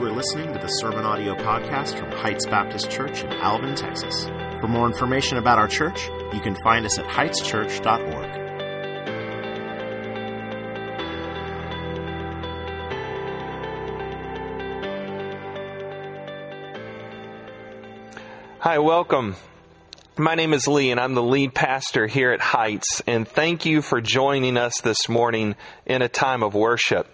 You are listening to the Sermon Audio Podcast from Heights Baptist Church in Alvin, Texas. For more information about our church, you can find us at heightschurch.org. Hi, welcome. My name is Lee, and I'm the lead pastor here at Heights. And thank you for joining us this morning in a time of worship.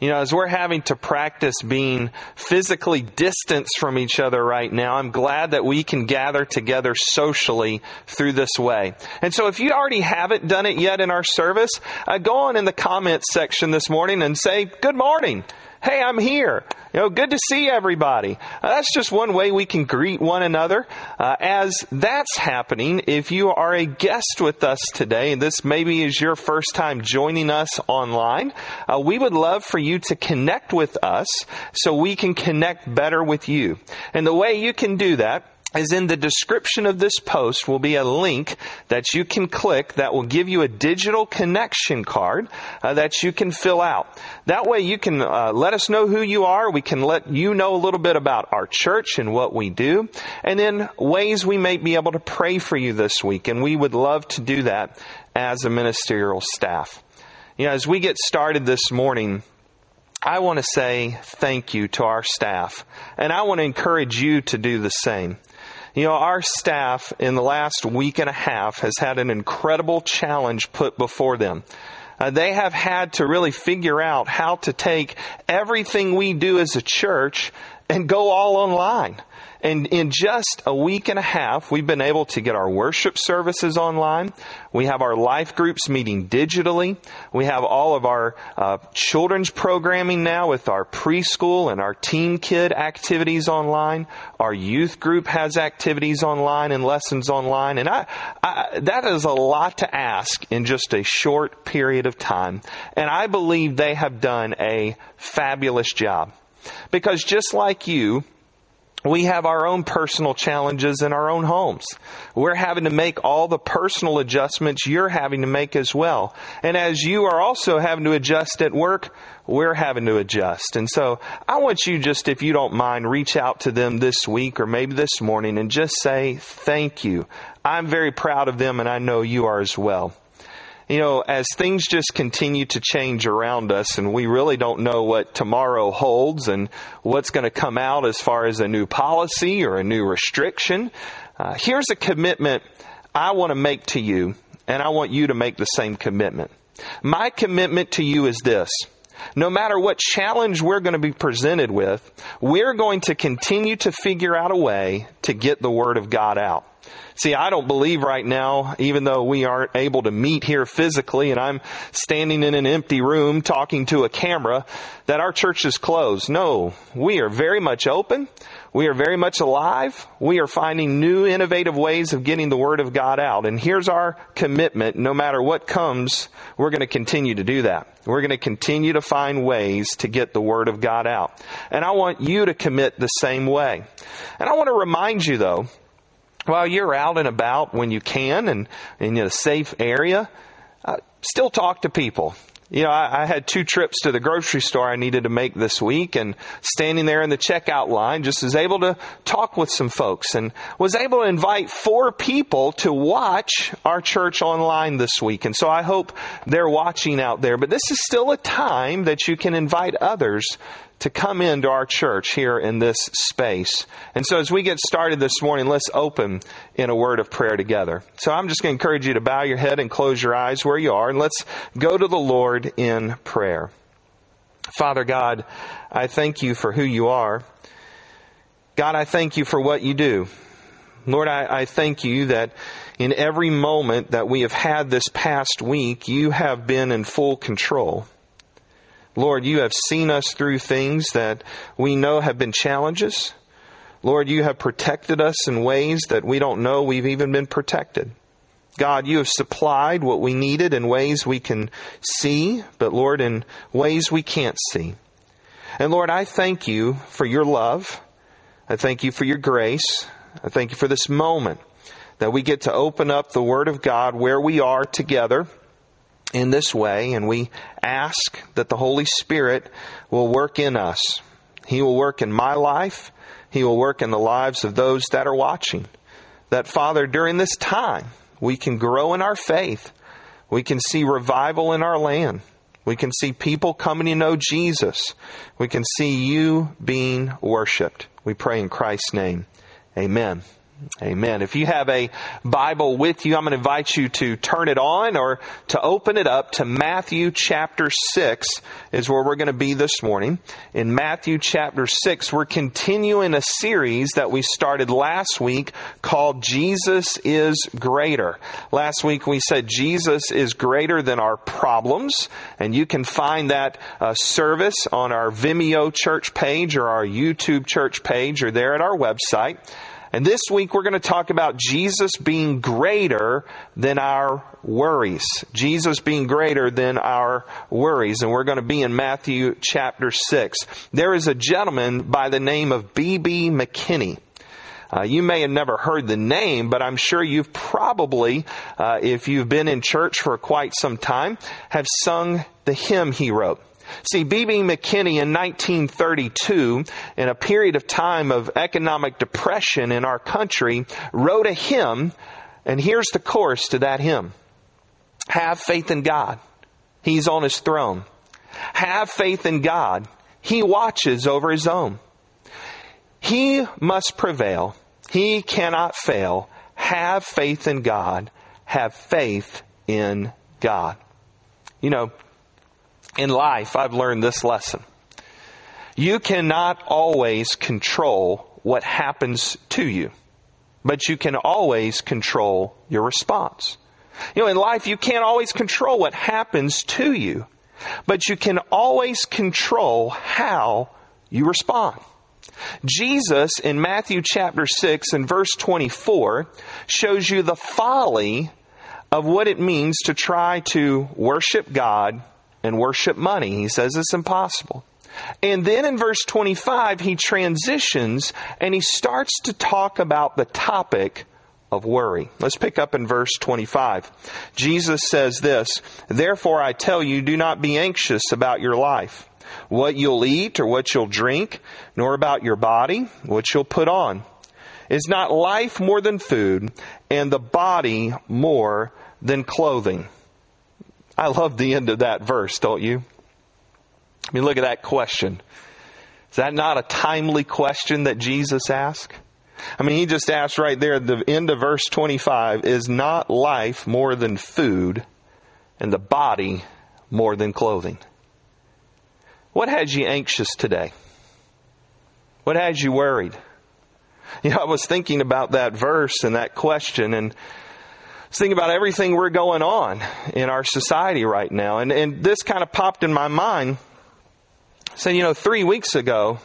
You know, as we're having to practice being physically distanced from each other right now, I'm glad that we can gather together socially through this way. And so if you already haven't done it yet in our service, uh, go on in the comments section this morning and say, Good morning. Hey, I'm here. You know, good to see everybody. Uh, that's just one way we can greet one another. Uh, as that's happening, if you are a guest with us today, and this maybe is your first time joining us online, uh, we would love for you to connect with us so we can connect better with you. And the way you can do that is in the description of this post will be a link that you can click that will give you a digital connection card uh, that you can fill out. That way you can uh, let us know who you are. We can let you know a little bit about our church and what we do and then ways we may be able to pray for you this week. And we would love to do that as a ministerial staff. You know, as we get started this morning, I want to say thank you to our staff, and I want to encourage you to do the same. You know, our staff in the last week and a half has had an incredible challenge put before them. Uh, they have had to really figure out how to take everything we do as a church and go all online. And in just a week and a half, we've been able to get our worship services online. We have our life groups meeting digitally. We have all of our uh, children's programming now with our preschool and our TeamKID activities online. Our youth group has activities online and lessons online. And I, I, that is a lot to ask in just a short period of time. And I believe they have done a fabulous job. Because just like you, we have our own personal challenges in our own homes. We're having to make all the personal adjustments you're having to make as well. And as you are also having to adjust at work, we're having to adjust. And so I want you just, if you don't mind, reach out to them this week or maybe this morning and just say thank you. I'm very proud of them and I know you are as well you know, as things just continue to change around us and we really don't know what tomorrow holds and what's going to come out as far as a new policy or a new restriction, uh, here's a commitment I want to make to you, and I want you to make the same commitment. My commitment to you is this. No matter what challenge we're going to be presented with, we're going to continue to figure out a way to get the Word of God out. See, I don't believe right now, even though we aren't able to meet here physically and I'm standing in an empty room talking to a camera, that our church is closed. No, we are very much open. We are very much alive. We are finding new innovative ways of getting the Word of God out. And here's our commitment. No matter what comes, we're going to continue to do that. We're going to continue to find ways to get the Word of God out. And I want you to commit the same way. And I want to remind you though, while you're out and about when you can and in a safe area, uh, still talk to people. You know, I, I, had two trips to the grocery store I needed to make this week, and standing there in the checkout line, just was able to talk with some folks and was able to invite four people to watch our church online this week. And so I hope they're watching out there. But this is still a time that you can invite others to come into our church here in this space. And so as we get started this morning, let's open in a word of prayer together. So I'm just going to encourage you to bow your head and close your eyes where you are, and let's go to the Lord in prayer. Father God, I thank you for who you are. God, I thank you for what you do. Lord, I, I, thank you that in every moment that we have had this past week, you have been in full control. Lord, you have seen us through things that we know have been challenges. Lord, you have protected us in ways that we don't know we've even been protected. God, you have supplied what we needed in ways we can see, but Lord, in ways we can't see. And Lord, I thank you for your love. I thank you for your grace. I thank you for this moment that we get to open up the Word of God where we are together in this way, and we ask that the Holy Spirit will work in us. He will work in my life. He will work in the lives of those that are watching. That, Father, during this time, we can grow in our faith. We can see revival in our land. We can see people coming to know Jesus. We can see you being worshiped. We pray in Christ's name. Amen. Amen. If you have a Bible with you, I'm going to invite you to turn it on or to open it up to Matthew chapter 6 is where we're going to be this morning. In Matthew chapter 6, we're continuing a series that we started last week called Jesus is Greater. Last week we said Jesus is greater than our problems, and you can find that uh, service on our Vimeo church page or our YouTube church page or there at our website. And this week we're going to talk about Jesus being greater than our worries. Jesus being greater than our worries. And we're going to be in Matthew chapter 6. There is a gentleman by the name of B.B. McKinney. Uh, you may have never heard the name, but I'm sure you've probably, uh, if you've been in church for quite some time, have sung the hymn he wrote. See, B.B. McKinney in 1932, in a period of time of economic depression in our country, wrote a hymn, and here's the chorus to that hymn. Have faith in God. He's on his throne. Have faith in God. He watches over his own. He must prevail. He cannot fail. Have faith in God. Have faith in God. You know, in life, I've learned this lesson. You cannot always control what happens to you, but you can always control your response. You know, in life, you can't always control what happens to you, but you can always control how you respond. Jesus in Matthew chapter 6 and verse 24 shows you the folly of what it means to try to worship God and worship money. He says it's impossible. And then in verse 25, he transitions and he starts to talk about the topic of worry. Let's pick up in verse 25. Jesus says this, Therefore I tell you, do not be anxious about your life, what you'll eat or what you'll drink, nor about your body, what you'll put on. Is not life more than food, and the body more than clothing? I love the end of that verse, don't you? I mean, look at that question. Is that not a timely question that Jesus asked? I mean, he just asked right there the end of verse 25 Is not life more than food and the body more than clothing? What had you anxious today? What had you worried? You know, I was thinking about that verse and that question, and think about everything we're going on in our society right now. And, and this kind of popped in my mind. Saying, you know, three weeks ago,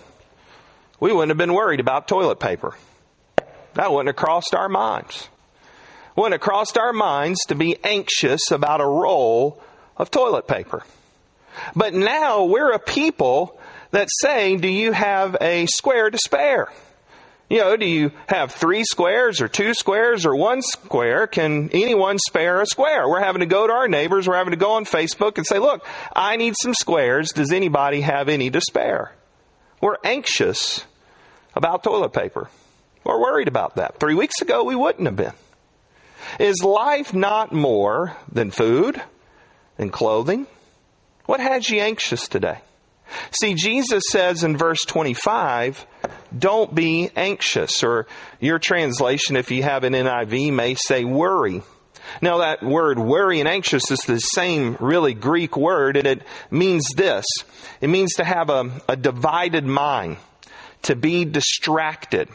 we wouldn't have been worried about toilet paper. That wouldn't have crossed our minds. Wouldn't have crossed our minds to be anxious about a roll of toilet paper. But now we're a people that say, do you have a square to spare? You know, do you have three squares or two squares or one square? Can anyone spare a square? We're having to go to our neighbors. We're having to go on Facebook and say, look, I need some squares. Does anybody have any to spare? We're anxious about toilet paper. We're worried about that. Three weeks ago, we wouldn't have been. Is life not more than food and clothing? What has you anxious today? See, Jesus says in verse 25, don't be anxious, or your translation, if you have an NIV, may say worry. Now, that word worry and anxious is the same really Greek word, and it means this it means to have a, a divided mind, to be distracted.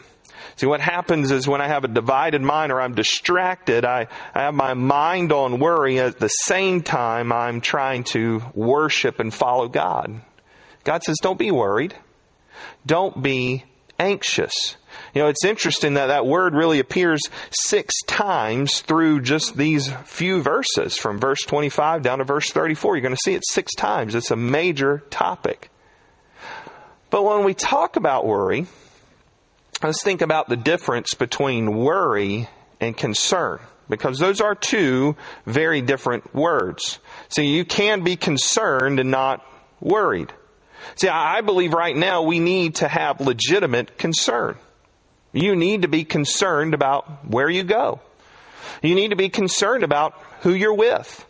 See, what happens is when I have a divided mind or I'm distracted, I, I have my mind on worry. At the same time, I'm trying to worship and follow God. God says, don't be worried. Don't be anxious. You know, it's interesting that that word really appears six times through just these few verses, from verse 25 down to verse 34. You're going to see it six times. It's a major topic. But when we talk about worry, let's think about the difference between worry and concern, because those are two very different words. So you can be concerned and not worried. See, I believe right now we need to have legitimate concern. You need to be concerned about where you go. You need to be concerned about who you're with.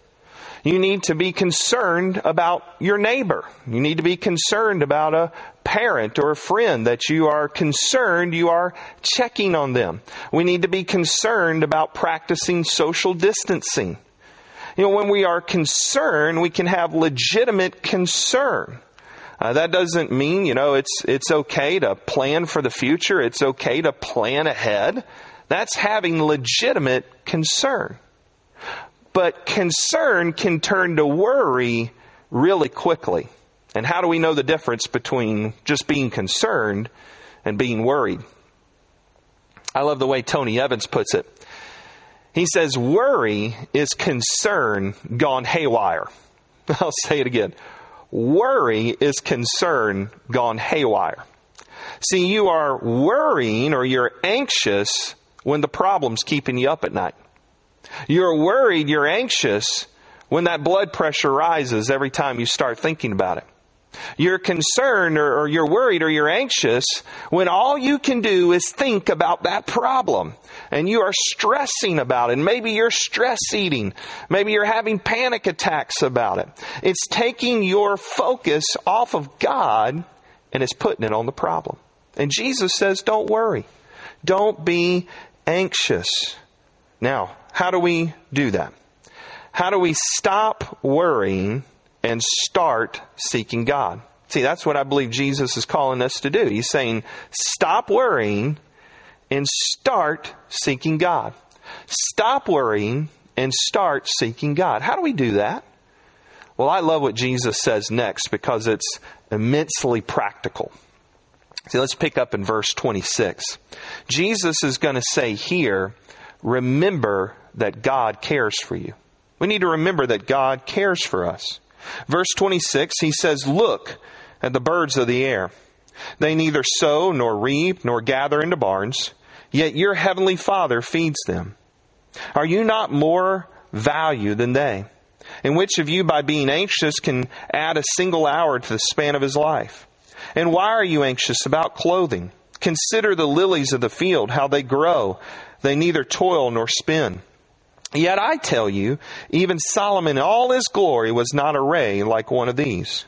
You need to be concerned about your neighbor. You need to be concerned about a parent or a friend that you are concerned you are checking on them. We need to be concerned about practicing social distancing. You know, when we are concerned, we can have legitimate concern. Uh, that doesn't mean, you know, it's, it's okay to plan for the future. It's okay to plan ahead. That's having legitimate concern. But concern can turn to worry really quickly. And how do we know the difference between just being concerned and being worried? I love the way Tony Evans puts it. He says, Worry is concern gone haywire. I'll say it again. Worry is concern gone haywire. See, you are worrying or you're anxious when the problem's keeping you up at night. You're worried, you're anxious when that blood pressure rises every time you start thinking about it. You're concerned or, or, you're worried or you're anxious when all you can do is think about that problem and you are stressing about it. And Maybe you're stress eating. Maybe you're having panic attacks about it. It's taking your focus off of God and it's putting it on the problem. And Jesus says, don't worry. Don't be anxious. Now, how do we do that? How do we stop worrying and start seeking God? See, that's what I believe Jesus is calling us to do. He's saying, stop worrying and start seeking God. Stop worrying and start seeking God. How do we do that? Well, I love what Jesus says next because it's immensely practical. See, let's pick up in verse 26. Jesus is going to say here, remember that God cares for you. We need to remember that God cares for us. Verse 26, he says, Look at the birds of the air. They neither sow nor reap nor gather into barns, yet your heavenly Father feeds them. Are you not more value than they? And which of you, by being anxious, can add a single hour to the span of his life? And why are you anxious about clothing? Consider the lilies of the field, how they grow. They neither toil nor spin. Yet I tell you, even Solomon in all his glory was not arrayed like one of these.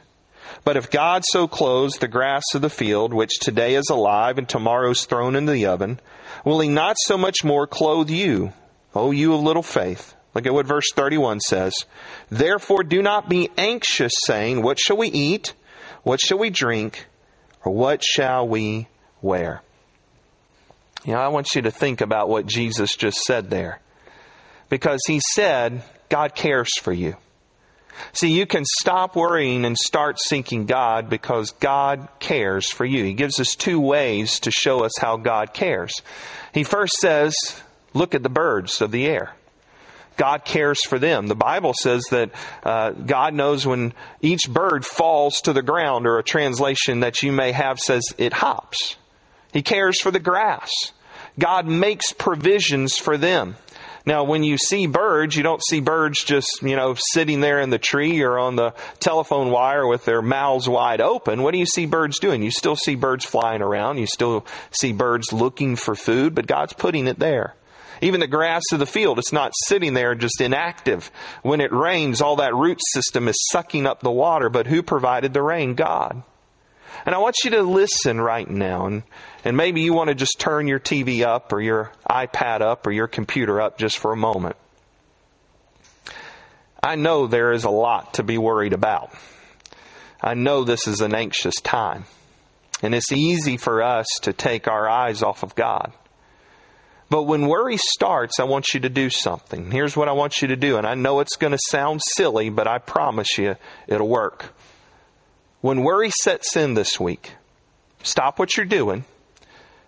But if God so clothes the grass of the field, which today is alive and tomorrow is thrown into the oven, will he not so much more clothe you, O you of little faith? Look at what verse 31 says. Therefore do not be anxious, saying, What shall we eat? What shall we drink? Or what shall we wear? You know, I want you to think about what Jesus just said there because he said God cares for you. See, you can stop worrying and start seeking God because God cares for you. He gives us two ways to show us how God cares. He first says, Look at the birds of the air. God cares for them. The Bible says that uh, God knows when each bird falls to the ground, or a translation that you may have says it hops. He cares for the grass. God makes provisions for them. Now, when you see birds, you don't see birds just, you know, sitting there in the tree or on the telephone wire with their mouths wide open. What do you see birds doing? You still see birds flying around. You still see birds looking for food, but God's putting it there. Even the grass of the field, it's not sitting there just inactive. When it rains, all that root system is sucking up the water, but who provided the rain? God. And I want you to listen right now. And, and maybe you want to just turn your TV up or your iPad up or your computer up just for a moment. I know there is a lot to be worried about. I know this is an anxious time. And it's easy for us to take our eyes off of God. But when worry starts, I want you to do something. Here's what I want you to do. And I know it's going to sound silly, but I promise you it'll work. When worry sets in this week, stop what you're doing,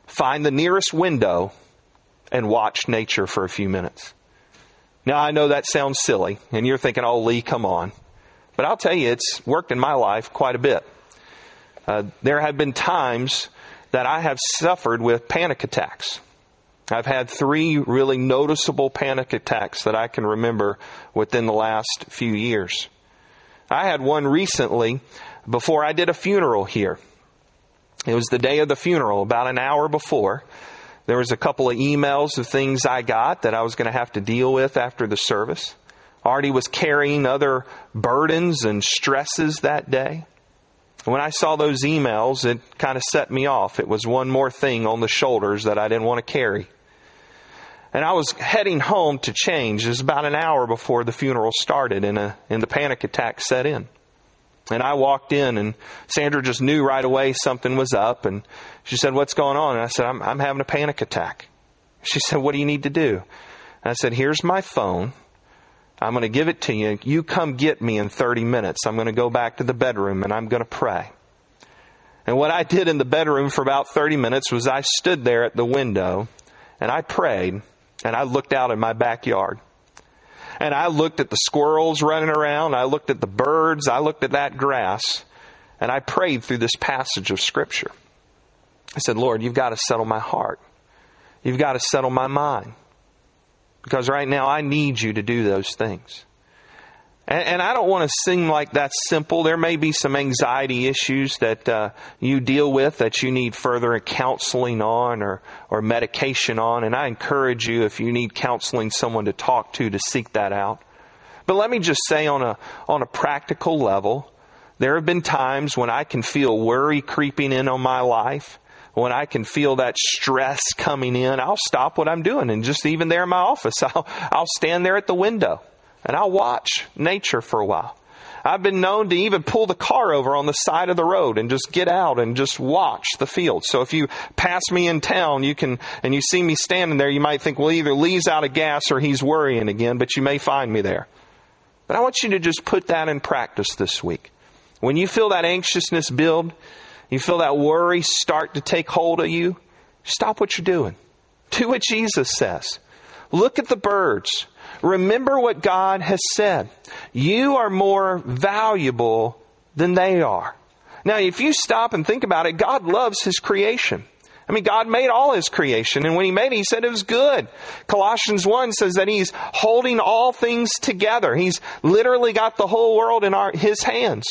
find the nearest window, and watch nature for a few minutes. Now, I know that sounds silly, and you're thinking, oh, Lee, come on. But I'll tell you, it's worked in my life quite a bit. Uh, there have been times that I have suffered with panic attacks. I've had three really noticeable panic attacks that I can remember within the last few years. I had one recently before I did a funeral here. It was the day of the funeral, about an hour before. There was a couple of emails of things I got that I was going to have to deal with after the service. Artie was carrying other burdens and stresses that day. When I saw those emails, it kind of set me off. It was one more thing on the shoulders that I didn't want to carry. And I was heading home to change. It was about an hour before the funeral started and, a, and the panic attack set in. And I walked in and Sandra just knew right away something was up and she said, what's going on? And I said, I'm, I'm having a panic attack. She said, what do you need to do? And I said, here's my phone. I'm going to give it to you. You come get me in 30 minutes. I'm going to go back to the bedroom and I'm going to pray. And what I did in the bedroom for about 30 minutes was I stood there at the window and I prayed and I looked out in my backyard. And I looked at the squirrels running around. I looked at the birds. I looked at that grass. And I prayed through this passage of Scripture. I said, Lord, you've got to settle my heart. You've got to settle my mind. Because right now I need you to do those things. And, and I don't want to seem like that's simple. There may be some anxiety issues that uh, you deal with that you need further counseling on or, or medication on. And I encourage you, if you need counseling, someone to talk to to seek that out. But let me just say on a, on a practical level, there have been times when I can feel worry creeping in on my life when I can feel that stress coming in, I'll stop what I'm doing and just even there in my office, I'll, I'll stand there at the window and I'll watch nature for a while. I've been known to even pull the car over on the side of the road and just get out and just watch the field. So if you pass me in town, you can, and you see me standing there, you might think, well, either Lee's out of gas or he's worrying again, but you may find me there. But I want you to just put that in practice this week. When you feel that anxiousness build, you feel that worry start to take hold of you, stop what you're doing. Do what Jesus says. Look at the birds. Remember what God has said. You are more valuable than they are. Now, if you stop and think about it, God loves His creation. I mean, God made all His creation, and when He made it, He said it was good. Colossians 1 says that He's holding all things together. He's literally got the whole world in our, His hands.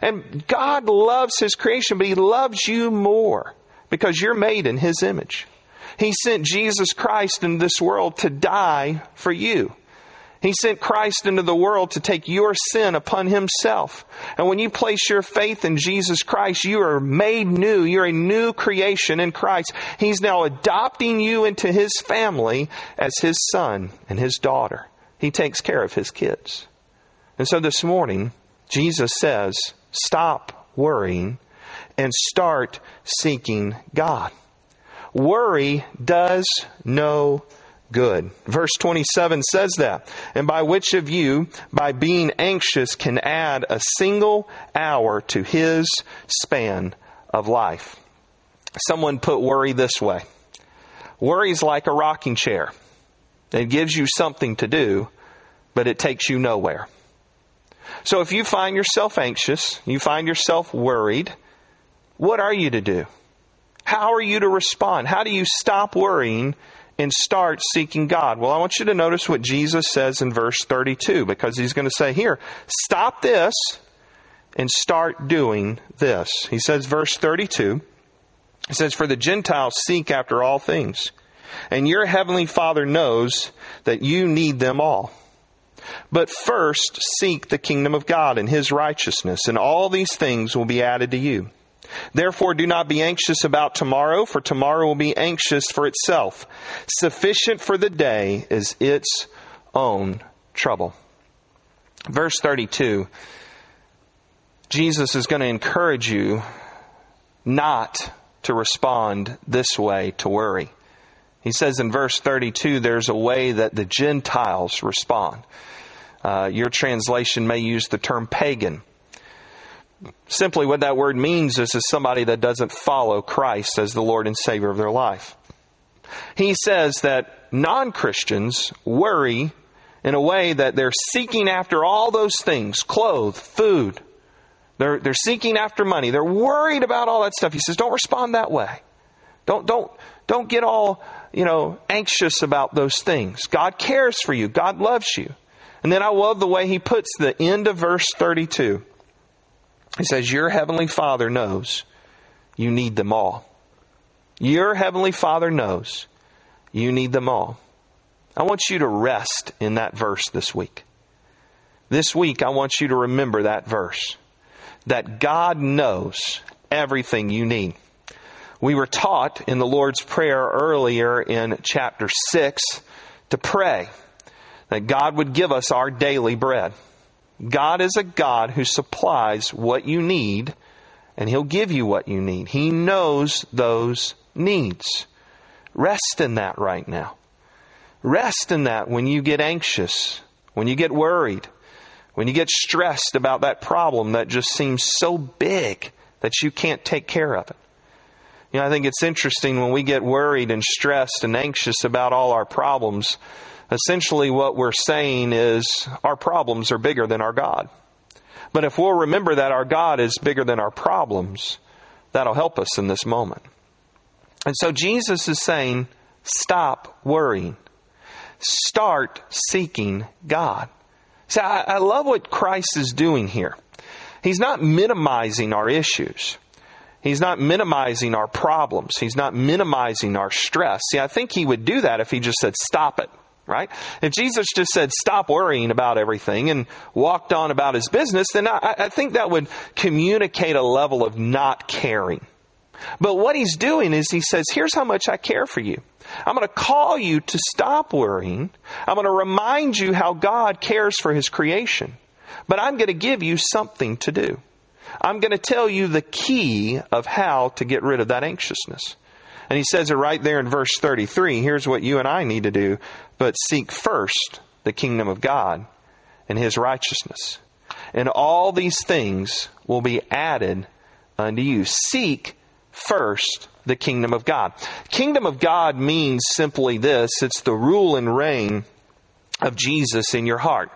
And God loves His creation, but He loves you more because you're made in His image. He sent Jesus Christ into this world to die for you. He sent Christ into the world to take your sin upon himself. And when you place your faith in Jesus Christ, you are made new. You're a new creation in Christ. He's now adopting you into his family as his son and his daughter. He takes care of his kids. And so this morning, Jesus says, stop worrying and start seeking God. Worry does no good. Verse 27 says that. And by which of you, by being anxious, can add a single hour to his span of life? Someone put worry this way Worry is like a rocking chair. It gives you something to do, but it takes you nowhere. So if you find yourself anxious, you find yourself worried, what are you to do? How are you to respond? How do you stop worrying and start seeking God? Well, I want you to notice what Jesus says in verse 32 because he's going to say here, stop this and start doing this. He says, verse 32, he says, For the Gentiles seek after all things, and your heavenly Father knows that you need them all. But first, seek the kingdom of God and his righteousness, and all these things will be added to you. Therefore, do not be anxious about tomorrow, for tomorrow will be anxious for itself. Sufficient for the day is its own trouble. Verse 32 Jesus is going to encourage you not to respond this way to worry. He says in verse 32 there's a way that the Gentiles respond. Uh, your translation may use the term pagan. Simply, what that word means is, is somebody that doesn't follow Christ as the Lord and Savior of their life. He says that non Christians worry in a way that they're seeking after all those things clothes, food. They're, they're seeking after money. They're worried about all that stuff. He says, don't respond that way. Don't, don't, don't get all, you know, anxious about those things. God cares for you. God loves you. And then I love the way he puts the end of verse 32. He says, Your heavenly Father knows you need them all. Your heavenly Father knows you need them all. I want you to rest in that verse this week. This week, I want you to remember that verse that God knows everything you need. We were taught in the Lord's Prayer earlier in chapter 6 to pray that God would give us our daily bread. God is a God who supplies what you need, and He'll give you what you need. He knows those needs. Rest in that right now. Rest in that when you get anxious, when you get worried, when you get stressed about that problem that just seems so big that you can't take care of it. You know, I think it's interesting when we get worried and stressed and anxious about all our problems. Essentially, what we're saying is our problems are bigger than our God. But if we'll remember that our God is bigger than our problems, that'll help us in this moment. And so Jesus is saying, stop worrying. Start seeking God. See, I, I love what Christ is doing here. He's not minimizing our issues. He's not minimizing our problems. He's not minimizing our stress. See, I think he would do that if he just said, stop it, right? If Jesus just said, stop worrying about everything and walked on about his business, then I, I think that would communicate a level of not caring. But what he's doing is he says, here's how much I care for you. I'm going to call you to stop worrying. I'm going to remind you how God cares for his creation. But I'm going to give you something to do. I'm going to tell you the key of how to get rid of that anxiousness. And he says it right there in verse 33. Here's what you and I need to do. But seek first the kingdom of God and his righteousness. And all these things will be added unto you. Seek first the kingdom of God. Kingdom of God means simply this it's the rule and reign of Jesus in your heart.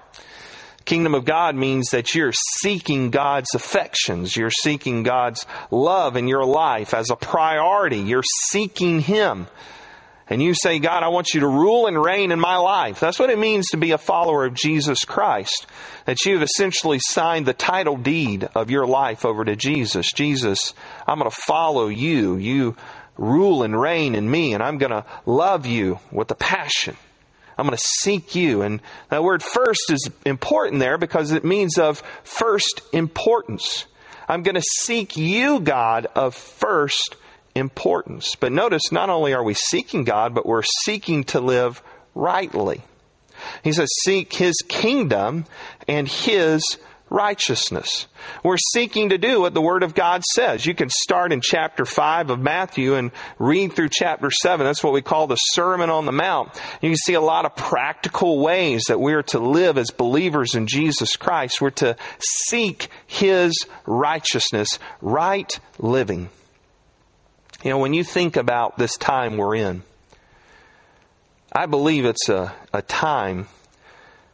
Kingdom of God means that you're seeking God's affections. You're seeking God's love in your life as a priority. You're seeking Him. And you say, God, I want you to rule and reign in my life. That's what it means to be a follower of Jesus Christ. That you've essentially signed the title deed of your life over to Jesus. Jesus, I'm going to follow you. You rule and reign in me, and I'm going to love you with a passion. I'm going to seek you. And that word first is important there because it means of first importance. I'm going to seek you, God, of first importance. But notice, not only are we seeking God, but we're seeking to live rightly. He says, seek his kingdom and his righteousness. We're seeking to do what the Word of God says. You can start in chapter 5 of Matthew and read through chapter 7. That's what we call the Sermon on the Mount. You can see a lot of practical ways that we're to live as believers in Jesus Christ. We're to seek His righteousness, right living. You know, when you think about this time we're in, I believe it's a, a time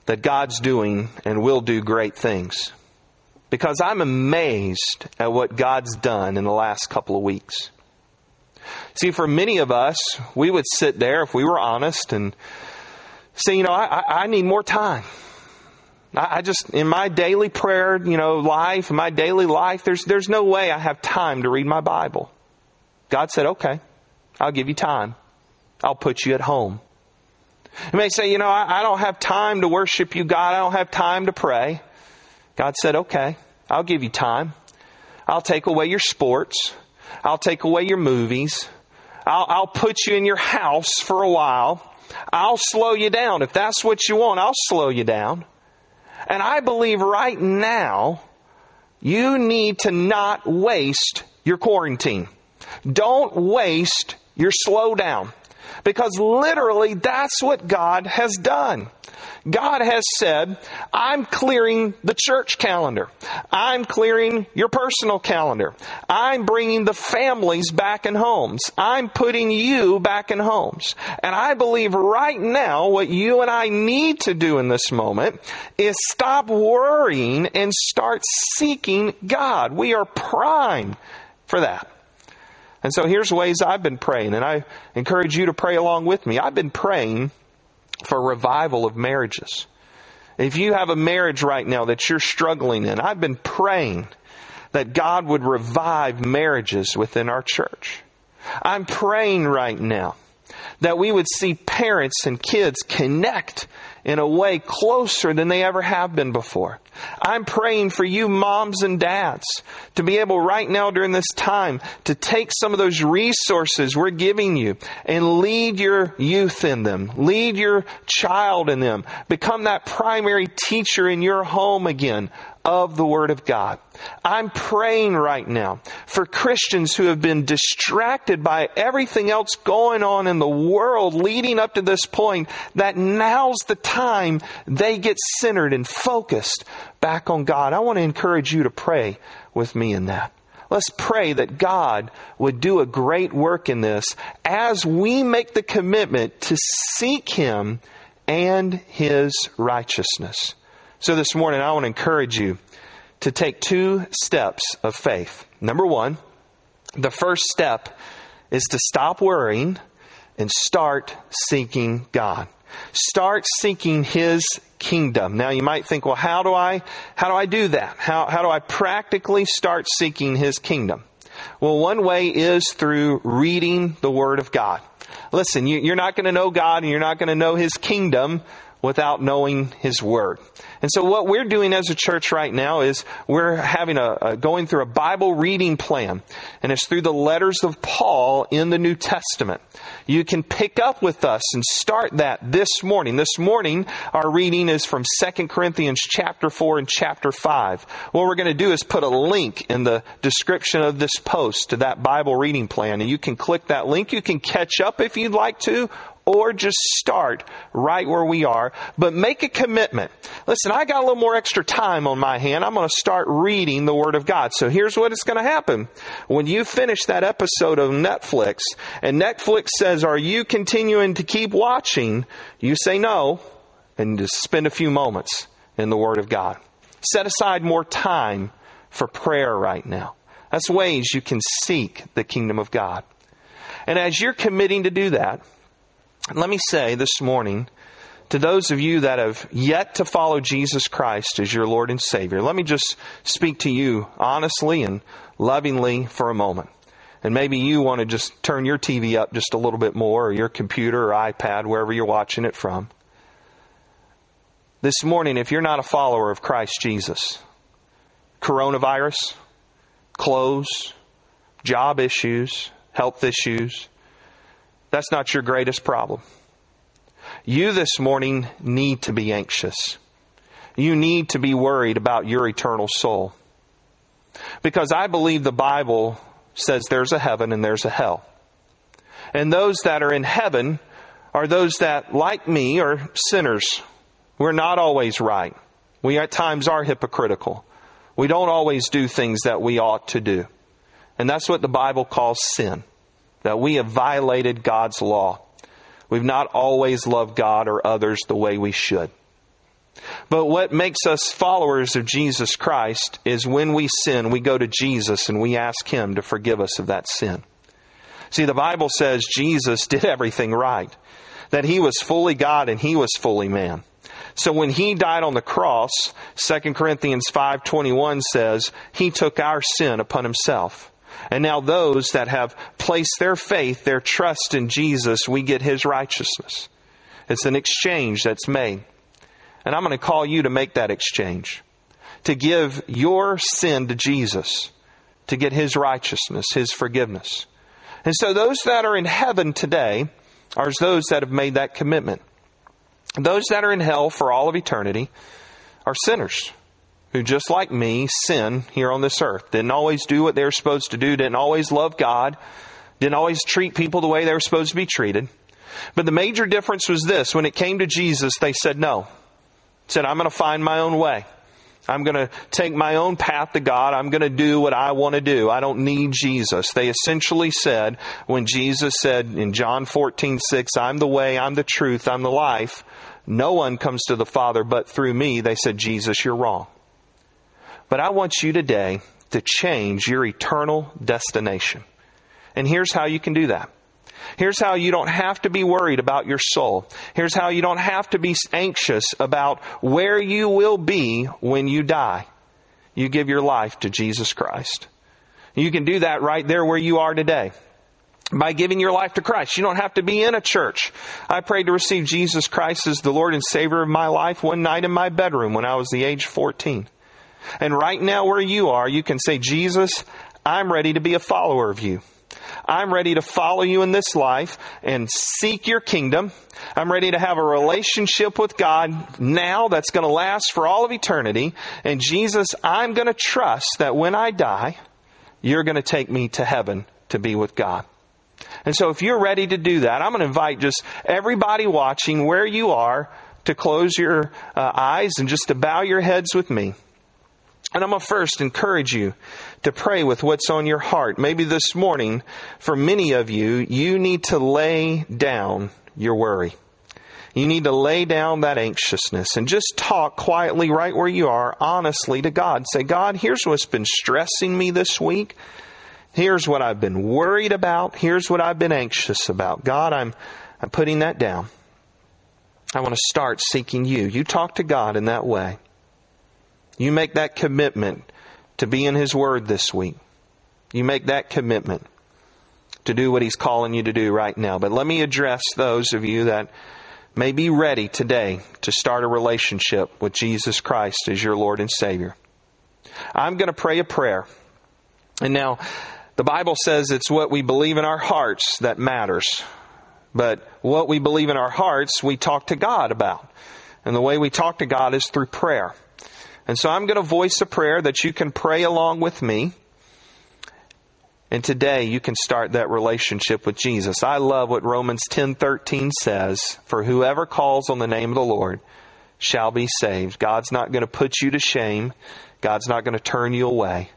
that God's doing and will do great things. Because I'm amazed at what God's done in the last couple of weeks. See, for many of us, we would sit there if we were honest and say, you know, I, I need more time. I, I just, in my daily prayer, you know, life, in my daily life, there's, there's no way I have time to read my Bible. God said, okay, I'll give you time. I'll put you at home. You may say, you know, I, I don't have time to worship you, God. I don't have time to pray. God said, okay, I'll give you time. I'll take away your sports. I'll take away your movies. I'll, I'll put you in your house for a while. I'll slow you down. If that's what you want, I'll slow you down. And I believe right now, you need to not waste your quarantine. Don't waste your slowdown. Because literally that's what God has done. God has said, I'm clearing the church calendar. I'm clearing your personal calendar. I'm bringing the families back in homes. I'm putting you back in homes. And I believe right now what you and I need to do in this moment is stop worrying and start seeking God. We are primed for that. And so here's ways I've been praying, and I encourage you to pray along with me. I've been praying for revival of marriages. If you have a marriage right now that you're struggling in, I've been praying that God would revive marriages within our church. I'm praying right now that we would see parents and kids connect in a way closer than they ever have been before. I'm praying for you moms and dads to be able right now during this time to take some of those resources we're giving you and lead your youth in them. Lead your child in them. Become that primary teacher in your home again of the Word of God. I'm praying right now for Christians who have been distracted by everything else going on in the world leading up to this point that now's the time they get centered and focused back on God. I want to encourage you to pray with me in that. Let's pray that God would do a great work in this as we make the commitment to seek Him and His righteousness. So this morning, I want to encourage you to take two steps of faith. Number one, the first step is to stop worrying and start seeking God. Start seeking His kingdom. Now you might think, well, how do I, how do I do that? How, how do I practically start seeking His kingdom? Well, one way is through reading the Word of God. Listen, you, are not going to know God and you're not going to know His kingdom without knowing His Word. And so what we're doing as a church right now is we're having a, a, going through a Bible reading plan. And it's through the letters of Paul in the New Testament. You can pick up with us and start that this morning. This morning, our reading is from 2 Corinthians chapter 4 and chapter 5. What we're going to do is put a link in the description of this post to that Bible reading plan. And you can click that link. You can catch up if you'd like to, or just start right where we are, but make a commitment. Listen, I got a little more extra time on my hand. I'm going to start reading the Word of God. So here's what is going to happen. When you finish that episode of Netflix and Netflix says, are you continuing to keep watching? You say no and just spend a few moments in the Word of God. Set aside more time for prayer right now. That's ways you can seek the kingdom of God. And as you're committing to do that, let me say this morning to those of you that have yet to follow Jesus Christ as your Lord and Savior, let me just speak to you honestly and lovingly for a moment. And maybe you want to just turn your TV up just a little bit more, or your computer or iPad, wherever you're watching it from. This morning, if you're not a follower of Christ Jesus, coronavirus, clothes, job issues, health issues, that's not your greatest problem. You this morning need to be anxious. You need to be worried about your eternal soul. Because I believe the Bible says there's a heaven and there's a hell. And those that are in heaven are those that, like me, are sinners. We're not always right. We at times are hypocritical. We don't always do things that we ought to do. And that's what the Bible calls sin that we have violated God's law. We've not always loved God or others the way we should. But what makes us followers of Jesus Christ is when we sin, we go to Jesus and we ask Him to forgive us of that sin. See, the Bible says Jesus did everything right, that He was fully God and He was fully man. So when he died on the cross, 2 Corinthians 5:21 says, he took our sin upon himself. And now those that have placed their faith, their trust in Jesus, we get his righteousness. It's an exchange that's made. And I'm going to call you to make that exchange. To give your sin to Jesus. To get his righteousness, his forgiveness. And so those that are in heaven today are those that have made that commitment. Those that are in hell for all of eternity are sinners who, just like me, sin here on this earth. Didn't always do what they were supposed to do, didn't always love God, didn't always treat people the way they were supposed to be treated. But the major difference was this when it came to Jesus, they said no. Said, I'm going to find my own way. I'm going to take my own path to God. I'm going to do what I want to do. I don't need Jesus. They essentially said, when Jesus said in John 14, 6, I'm the way, I'm the truth, I'm the life, no one comes to the Father but through me, they said, Jesus, you're wrong. But I want you today to change your eternal destination. And here's how you can do that. Here's how you don't have to be worried about your soul. Here's how you don't have to be anxious about where you will be when you die. you give your life to Jesus Christ. You can do that right there where you are today by giving your life to Christ. You don't have to be in a church. I prayed to receive Jesus Christ as the Lord and Savior of my life one night in my bedroom when I was the age 14. And right now where you are, you can say, Jesus, I'm ready to be a follower of you. I'm ready to follow you in this life and seek your kingdom. I'm ready to have a relationship with God now that's going to last for all of eternity. And Jesus, I'm going to trust that when I die, you're going to take me to heaven to be with God. And so if you're ready to do that, I'm going to invite just everybody watching where you are to close your uh, eyes and just to bow your heads with me. And I'm going to first encourage you to pray with what's on your heart. Maybe this morning, for many of you, you need to lay down your worry. You need to lay down that anxiousness and just talk quietly right where you are, honestly to God. Say, God, here's what's been stressing me this week. Here's what I've been worried about. Here's what I've been anxious about. God, I'm, I'm putting that down. I want to start seeking you. You talk to God in that way. You make that commitment to be in His Word this week. You make that commitment to do what He's calling you to do right now. But let me address those of you that may be ready today to start a relationship with Jesus Christ as your Lord and Savior. I'm going to pray a prayer. And now, the Bible says it's what we believe in our hearts that matters. But what we believe in our hearts, we talk to God about. And the way we talk to God is through prayer. And so I'm going to voice a prayer that you can pray along with me. And today you can start that relationship with Jesus. I love what Romans 10:13 says, for whoever calls on the name of the Lord shall be saved. God's not going to put you to shame. God's not going to turn you away.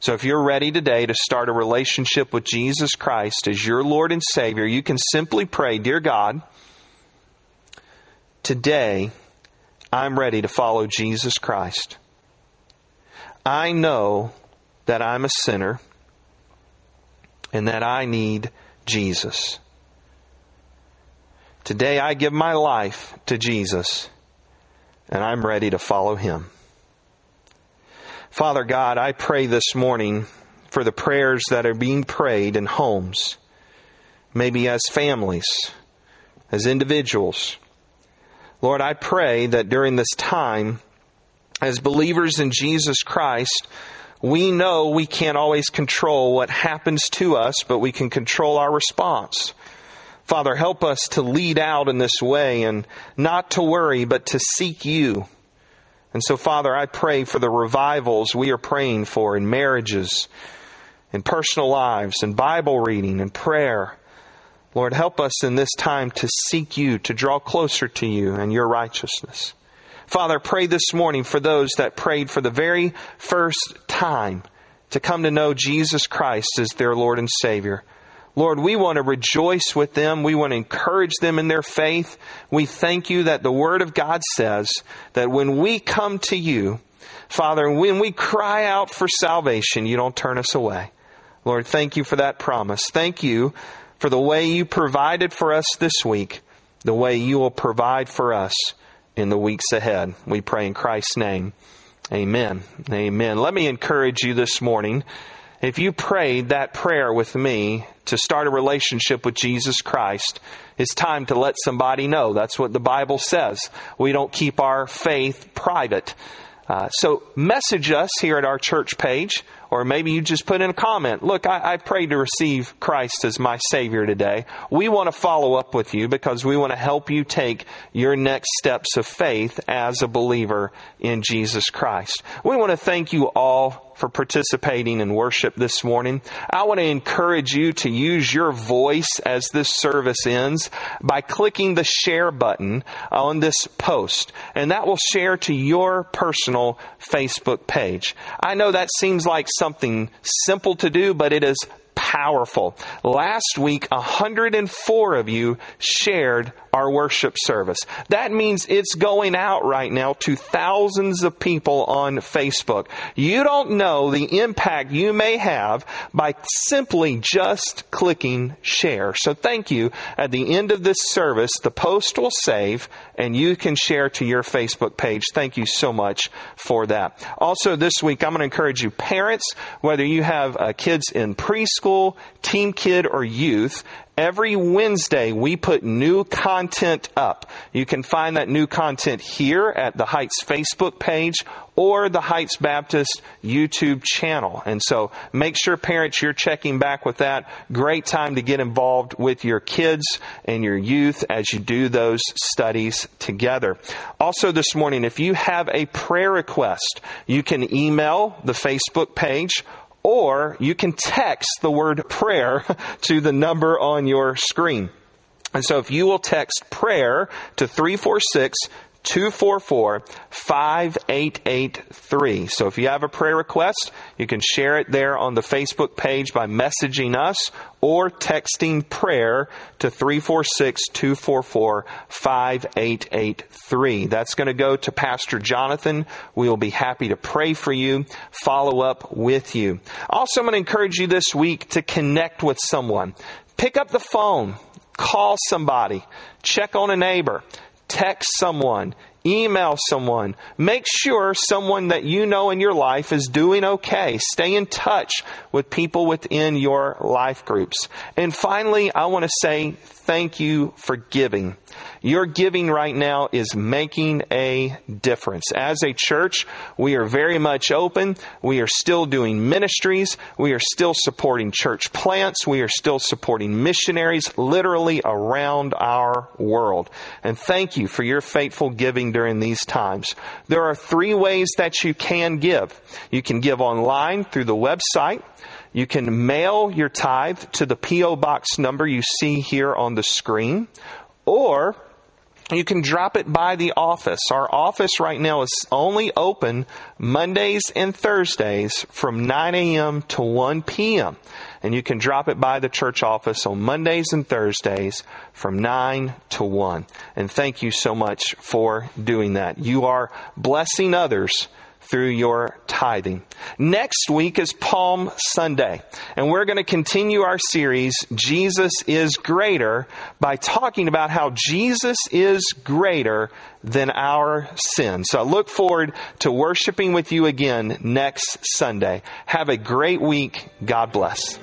So if you're ready today to start a relationship with Jesus Christ as your Lord and Savior, you can simply pray, "Dear God, today I'm ready to follow Jesus Christ. I know that I'm a sinner and that I need Jesus. Today I give my life to Jesus and I'm ready to follow him. Father God, I pray this morning for the prayers that are being prayed in homes, maybe as families, as individuals Lord, I pray that during this time, as believers in Jesus Christ, we know we can't always control what happens to us, but we can control our response. Father, help us to lead out in this way and not to worry, but to seek you. And so, Father, I pray for the revivals we are praying for in marriages, in personal lives, in Bible reading, and prayer. Lord, help us in this time to seek you, to draw closer to you and your righteousness. Father, pray this morning for those that prayed for the very first time to come to know Jesus Christ as their Lord and Savior. Lord, we want to rejoice with them. We want to encourage them in their faith. We thank you that the Word of God says that when we come to you, Father, when we cry out for salvation, you don't turn us away. Lord, thank you for that promise. Thank you for the way you provided for us this week, the way you will provide for us in the weeks ahead. We pray in Christ's name. Amen. Amen. Let me encourage you this morning. If you prayed that prayer with me to start a relationship with Jesus Christ, it's time to let somebody know. That's what the Bible says. We don't keep our faith private. Uh, so message us here at our church page, or maybe you just put in a comment. Look, I, I prayed to receive Christ as my Savior today. We want to follow up with you because we want to help you take your next steps of faith as a believer in Jesus Christ. We want to thank you all for participating in worship this morning. I want to encourage you to use your voice as this service ends by clicking the share button on this post, and that will share to your personal Facebook page. I know that seems like something simple to do, but it is powerful. Last week, 104 of you shared our worship service. That means it's going out right now to thousands of people on Facebook. You don't know the impact you may have by simply just clicking share. So thank you. At the end of this service, the post will save and you can share to your Facebook page. Thank you so much for that. Also this week, I'm going to encourage you parents, whether you have uh, kids in preschool, TeamKID, or youth, Every Wednesday, we put new content up. You can find that new content here at the Heights Facebook page or the Heights Baptist YouTube channel. And so make sure parents you're checking back with that. Great time to get involved with your kids and your youth as you do those studies together. Also this morning, if you have a prayer request, you can email the Facebook page or you can text the word prayer to the number on your screen. And so if you will text prayer to 346 244 5883. So if you have a prayer request, you can share it there on the Facebook page by messaging us or texting prayer to 346 244 5883. That's going to go to Pastor Jonathan. We will be happy to pray for you, follow up with you. Also, I'm going to encourage you this week to connect with someone. Pick up the phone, call somebody, check on a neighbor text someone, email someone. Make sure someone that you know in your life is doing okay. Stay in touch with people within your life groups. And finally, I want to say thank you for giving. Your giving right now is making a difference. As a church, we are very much open. We are still doing ministries. We are still supporting church plants. We are still supporting missionaries literally around our world. And thank you for your faithful giving during these times. There are three ways that you can give. You can give online through the website. You can mail your tithe to the P.O. Box number you see here on the screen, or you can drop it by the office. Our office right now is only open Mondays and Thursdays from 9 a.m. to 1 p.m. And you can drop it by the church office on Mondays and Thursdays from 9 to 1. And thank you so much for doing that. You are blessing others through your tithing. Next week is Palm Sunday, and we're going to continue our series, Jesus is Greater, by talking about how Jesus is greater than our sin. So I look forward to worshiping with you again next Sunday. Have a great week. God bless.